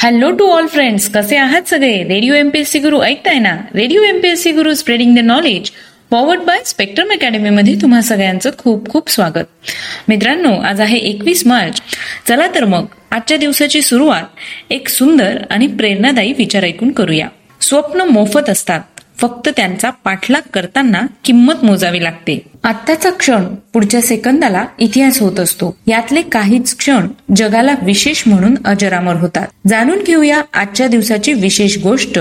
Hello to all friends कसे आहात सगळे? रेडिओ एमपीएससी गुरु ऐकताय ना? Radio MPSC Guru spreading the knowledge powered by Spectrum Academy मध्ये तुम्हा सगळ्यांचं खूप खूप स्वागत. मित्रांनो आज आहे एकवीस मार्च. चला तर मग आजच्या दिवसाची सुरुवात एक सुंदर आणि प्रेरणादायी विचार ऐकून करूया. स्वप्न मोफत असतात. फक्त त्यांचा पाठलाग करताना किंमत मोजावी लागते. आत्ताचा क्षण पुढच्या सेकंदाला इतिहास होत असतो. यातले काहीच क्षण जगाला विशेष म्हणून अजरामर होतात. जाणून घेऊया आजच्या दिवसाची विशेष गोष्ट.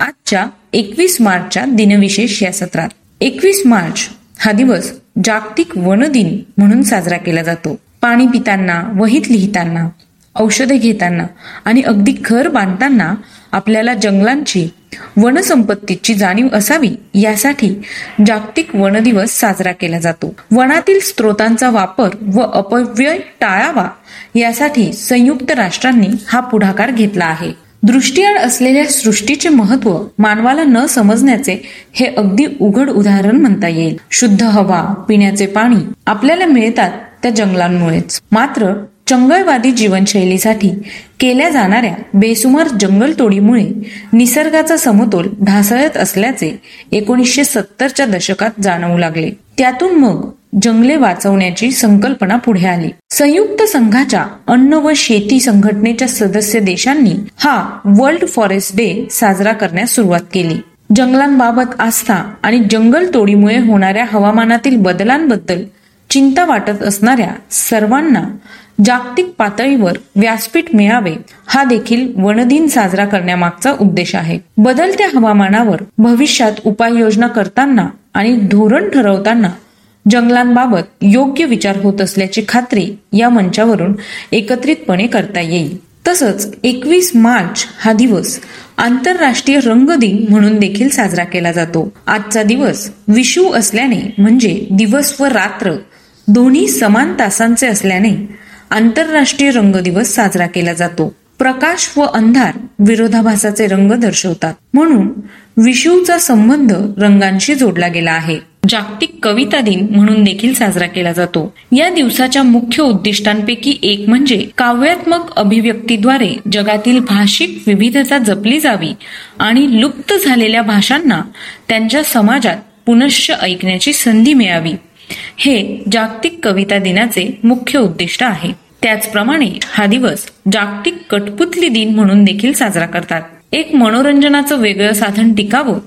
आजच्या एकवीस मार्चच्या दिनविशेष या सत्रात. एकवीस मार्च हा दिवस जागतिक वन दिन म्हणून साजरा केला जातो. पाणी पिताना वहीत लिहिताना औषधे घेताना आणि अगदी घर बांधताना आपल्याला जंगलांची वनसंपत्तीची जाणीव असावी यासाठी जागतिक वन दिवस साजरा केला जातो. वनातील स्त्रोतांचा वापर व अपव्यय टाळावा यासाठी संयुक्त राष्ट्रांनी हा पुढाकार घेतला आहे. दृष्टीआड असलेल्या सृष्टीचे महत्त्व मानवाला न समजण्याचे हे अगदी उघड उदाहरण म्हणता येईल. शुद्ध हवा पिण्याचे पाणी आपल्याला मिळतात त्या जंगलांमुळेच. मात्र चंगळवादी जीवनशैलीसाठी केल्या जाणाऱ्या बेसुमार जंगलतोडीमुळे निसर्गाचा समतोल ढासळत असल्याचे एकोणीसशे सत्तरच्या दशकात जाणवू लागले. त्यातून मग जंगले वाचवण्याची संकल्पना पुढे आली. संयुक्त संघाच्या अन्न व शेती संघटनेच्या सदस्य देशांनी हा वर्ल्ड फॉरेस्ट डे साजरा करण्यास सुरुवात केली. जंगलांबाबत आस्था आणि जंगल तोडीमुळे होणाऱ्या हवामानातील बदलांबद्दल चिंता वाटत असणाऱ्या सर्वांना जागतिक पातळीवर व्यासपीठ मिळावे हा देखील वनदिन साजरा करण्यामागचा उद्देश आहे. बदलत्या हवामानावर भविष्यात उपाययोजना करताना आणि धोरण ठरवताना जंगलांबाबत योग्य विचार होत असल्याची खात्री या मंचावरून एकत्रितपणे करता येईल. तसंच एकवीस मार्च हा दिवस आंतरराष्ट्रीय रंग दिन म्हणून देखील साजरा केला जातो. आजचा दिवस विषू असल्याने म्हणजे दिवस व रात्र दोन्ही समान तासांचे असल्याने आंतरराष्ट्रीय रंग दिवस साजरा केला जातो. प्रकाश व अंधार विरोधाभासाचे रंग दर्शवतात. म्हणून विषूचा संबंध रंगांशी जोडला गेला आहे. जागतिक कविता दिन म्हणून देखील साजरा केला जातो. या दिवसाच्या मुख्य उद्दिष्टांपैकी एक म्हणजे काव्यात्मक अभिव्यक्तीद्वारे जगातील भाषिक विविधता जपली जावी आणि लुप्त झालेल्या भाषांना त्यांच्या समाजात पुनश्च ऐकण्याची संधी मिळावी. हे जागतिक कविता दिनाचे मुख्य उद्दिष्ट आहे. त्याचप्रमाणे हा दिवस जागतिक कठपुतली दिन म्हणून देखील साजरा करतात. एक मनोरंजनाचं वेगळं साधन टिकावं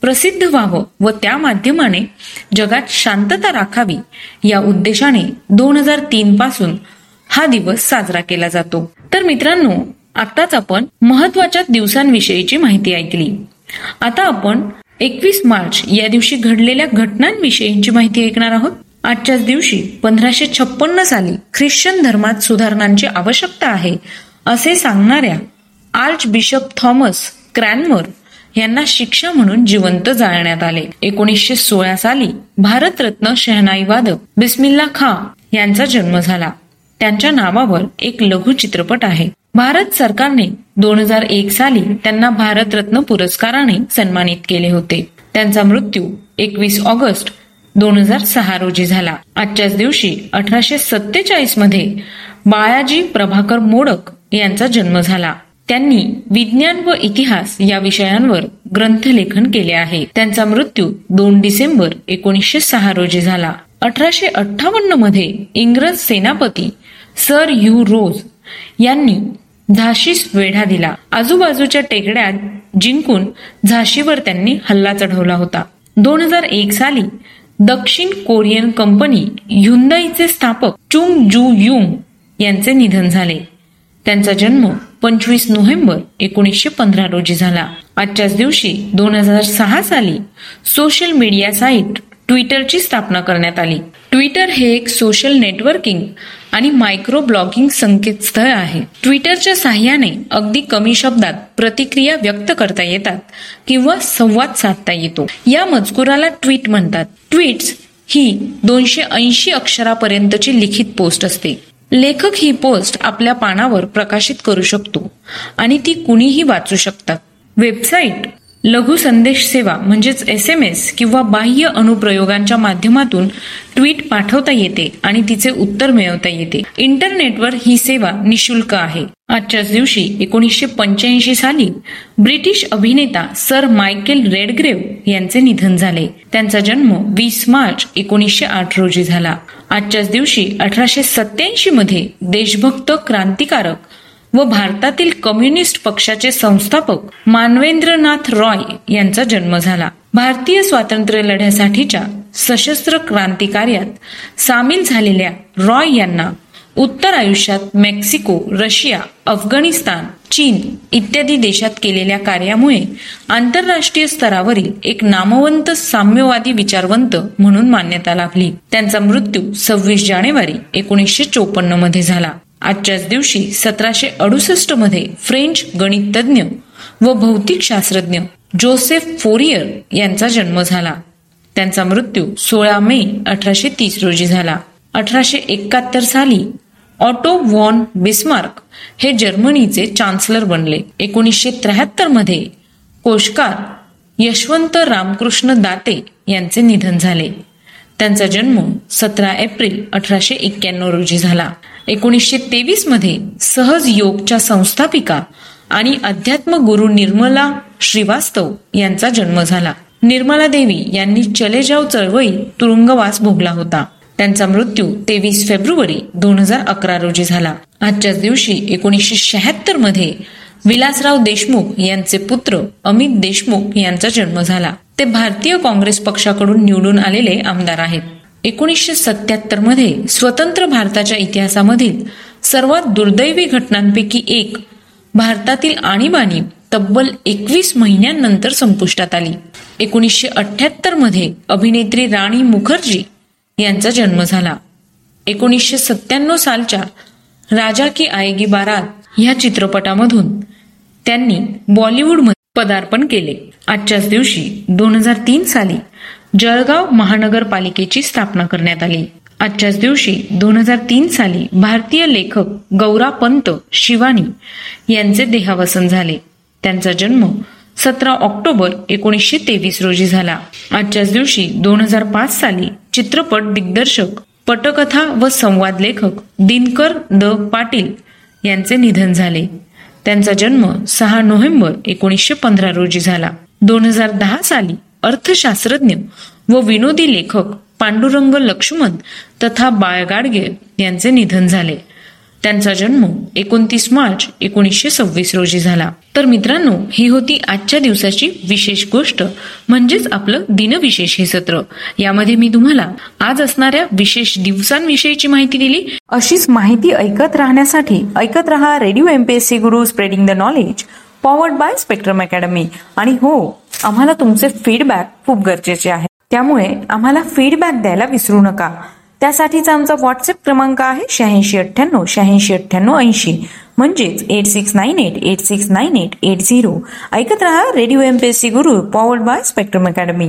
प्रसिद्ध व्हावं व त्या माध्यमाने जगात शांतता राखावी या उद्देशाने दोन हजार तीन पासून हा दिवस साजरा केला जातो. तर मित्रांनो आताच आपण महत्त्वाच्या दिवसांविषयीची माहिती ऐकली. आता आपण एकवीस मार्च या दिवशी घडलेल्या घटनांविषयीची माहिती ऐकणार आहोत. आजच्याच दिवशी पंधराशे छप्पन्न साली ख्रिश्चन धर्मात सुधारणांची आवश्यकता आहे असे सांगणाऱ्या आर्च बिशप थॉमस क्रॅनमर यांना शिक्षा म्हणून जिवंत जाळण्यात आले. एकोणीसशे सोळा साली भारतरत्न शहनाई वादक बिस्मिल्ला खां यांचा जन्म झाला. त्यांच्या नावावर एक लघु चित्रपट आहे. भारत सरकारने दोन हजार एक साली त्यांना भारतरत्न पुरस्काराने सन्मानित केले होते. त्यांचा मृत्यू एकवीस ऑगस्ट दोन हजार सहा रोजी झाला. आजच्याच दिवशी अठराशे सत्तेचाळीसमध्ये बाळाजी प्रभाकर मोडक यांचा जन्म झाला. त्यांनी विज्ञान व इतिहास या विषयांवर ग्रंथलेखन केले आहे. त्यांचा मृत्यू दोन डिसेंबर एकोणीसशे सहा रोजी झाला. अठराशे अठ्ठावन्नमध्ये इंग्रज सेनापती सर यू रोज यांनी झाशीस वेढा दिला. आजूबाजूच्या टेकड्या जिंकून झाशीवर त्यांनी हल्ला चढवला होता. दोन हजार एक साली दक्षिण कोरियन कंपनी ह्युंदाईचे स्थापक चुंग जू युंग यांचे निधन झाले. त्यांचा जन्म पंचवीस नोव्हेंबर एकोणीसशे पंधरा रोजी झाला. आजच्याच दिवशी दोन हजार सहा साली सोशल मीडिया साईट ट्विटरची स्थापना करण्यात आली. ट्विटर हे एक सोशल नेटवर्किंग आणि मायक्रो ब्लॉगिंग संकेतस्थळ आहे. ट्विटरच्या साह्याने अगदी कमी शब्दात प्रतिक्रिया व्यक्त करता येतात किंवा संवाद साधता येतो. या मजकुराला ट्विट म्हणतात. ट्विट्स ही दोनशे ऐंशी अक्षरापर्यंतची लिखित पोस्ट असते. लेखक ही पोस्ट आपल्या पानावर प्रकाशित करू शकतो आणि ती कुणीही वाचू शकतात. वेबसाईट लघु संदेश सेवा म्हणजेच एस एम एस किंवा बाह्य अनुप्रयोगांच्या माध्यमातून ट्विट पाठवता येते आणि तिचे उत्तर मिळवता येते. इंटरनेटवर ही सेवा निशुल्क आहे. आजच्याच दिवशी एकोणीसशे पंच्याऐंशी साली ब्रिटिश अभिनेता सर मायकेल रेडग्रेव यांचे निधन झाले. त्यांचा जन्म वीस मार्च एकोणीसशे आठ रोजी झाला. आजच्याच दिवशी अठराशे सत्याऐंशी मध्ये देशभक्त क्रांतिकारक व भारतातील कम्युनिस्ट पक्षाचे संस्थापक मानवेंद्रनाथ रॉय यांचा जन्म झाला. भारतीय स्वातंत्र्य लढ्यासाठीच्या सशस्त्र क्रांती कार्यात सामील झालेल्या रॉय यांना उत्तर आयुष्यात मेक्सिको रशिया अफगाणिस्तान चीन इत्यादी देशात केलेल्या कार्यामुळे आंतरराष्ट्रीय स्तरावरील एक नामवंत साम्यवादी विचारवंत म्हणून मान्यता लाभली. त्यांचा मृत्यू सव्वीस जानेवारी एकोणीसशे चोपन्नमध्ये झाला. आजच्याच दिवशी सतराशे अडुसष्टमध्ये फ्रेंच गणितज्ञ व भौतिक शास्त्रज्ञ जोसेफ फोरियर यांचा जन्म झाला. त्यांचा मृत्यू सोळा मे अठराशे तीस रोजी झाला. अठराशे एकाहत्तर साली ऑटो वॉन बिस्मार्क हे जर्मनीचे चान्सलर बनले. एकोणीसशे त्र्याहत्तरमध्ये कोशकार यशवंत रामकृष्ण दाते यांचे निधन झाले. त्यांचा जन्म सतरा एप्रिल अठराशे एक्क्याण्णव रोजी झाला. एकोणीसशे तेवीसमध्ये सहज योगच्या संस्थापिका आणि अध्यात्म गुरु निर्मला श्रीवास्तव यांचा जन्म झाला. निर्मला देवी यांनी चले जाव चळवळी तुरुंगवास भोगला होता. त्यांचा मृत्यू तेवीस फेब्रुवारी दोन हजार अकरा रोजी झाला. आजच्याच दिवशी एकोणीसशे शहात्तरमध्ये विलासराव देशमुख यांचे पुत्र अमित देशमुख यांचा जन्म झाला. ते भारतीय काँग्रेस पक्षाकडून निवडून आलेले आमदार आहेत. एकोणीसशे सत्याहत्तरमध्ये स्वतंत्र भारताच्या इतिहासामधील सर्वात दुर्दैवी घटनांपैकी एक भारतातील आणीबाणी तब्बल एकवीस महिन्यांनंतर संपुष्टात आली. एकोणीसशे अठ्याहत्तरमध्ये अभिनेत्री राणी मुखर्जी यांचा जन्म झाला. एकोणीसशे सत्त्याण्णव सालच्या राजा की आएगी बारात ह्या चित्रपटामधून त्यांनी बॉलिवूडमध्ये पदार्पण केले. आजच्याच दिवशी दोन हजार तीन साली जळगाव महानगरपालिकेची स्थापना करण्यात आली. आजच्याच दिवशी दोन हजार तीन साली भारतीय लेखक गौरा पंत शिवानी यांचे देहावसन झाले. त्यांचा जन्म सतरा ऑक्टोबर एकोणीसशे तेवीस रोजी झाला. आजच्याच दिवशी दोन हजार पाच साली चित्रपट दिग्दर्शक पटकथा व संवाद लेखक दिनकर द पाटील यांचे निधन झाले. त्यांचा जन्म सहा नोव्हेंबर एकोणीसशे पंधरा रोजी झाला. दोन हजार दहा साली अर्थशास्त्रज्ञ व विनोदी लेखक पांडुरंग लक्ष्मण तथा बाळगाडगे यांचे निधन झाले. त्यांचा जन्म एकोणतीस मार्च एकोणीसशे सव्वीस रोजी झाला. तर मित्रांनो ही होती आजच्या दिवसाची विशेष गोष्ट म्हणजेच आपलं दिनविशेष हे सत्र. यामध्ये मी तुम्हाला आज असणाऱ्या विशेष दिवसांविषयीची माहिती दिली. अशीच माहिती ऐकत राहण्यासाठी ऐकत रहा radio MPSC Guru spreading the knowledge. Powered by Spectrum Academy आणि हो आम्हाला तुमचे फीडबॅक खूप गरजेचे आहे. त्यामुळे आम्हाला फीडबॅक द्यायला विसरू नका. त्यासाठीचा आमचा व्हॉट्सअप क्रमांक आहे शहाऐंशी अठ्ठ्याण्णव शहाऐंशी अठ्ठ्याण्णव ऐंशी. म्हणजेच eight six nine eight eight six nine eight eight zero ऐकत रहा radio MPSC Guru powered by Spectrum Academy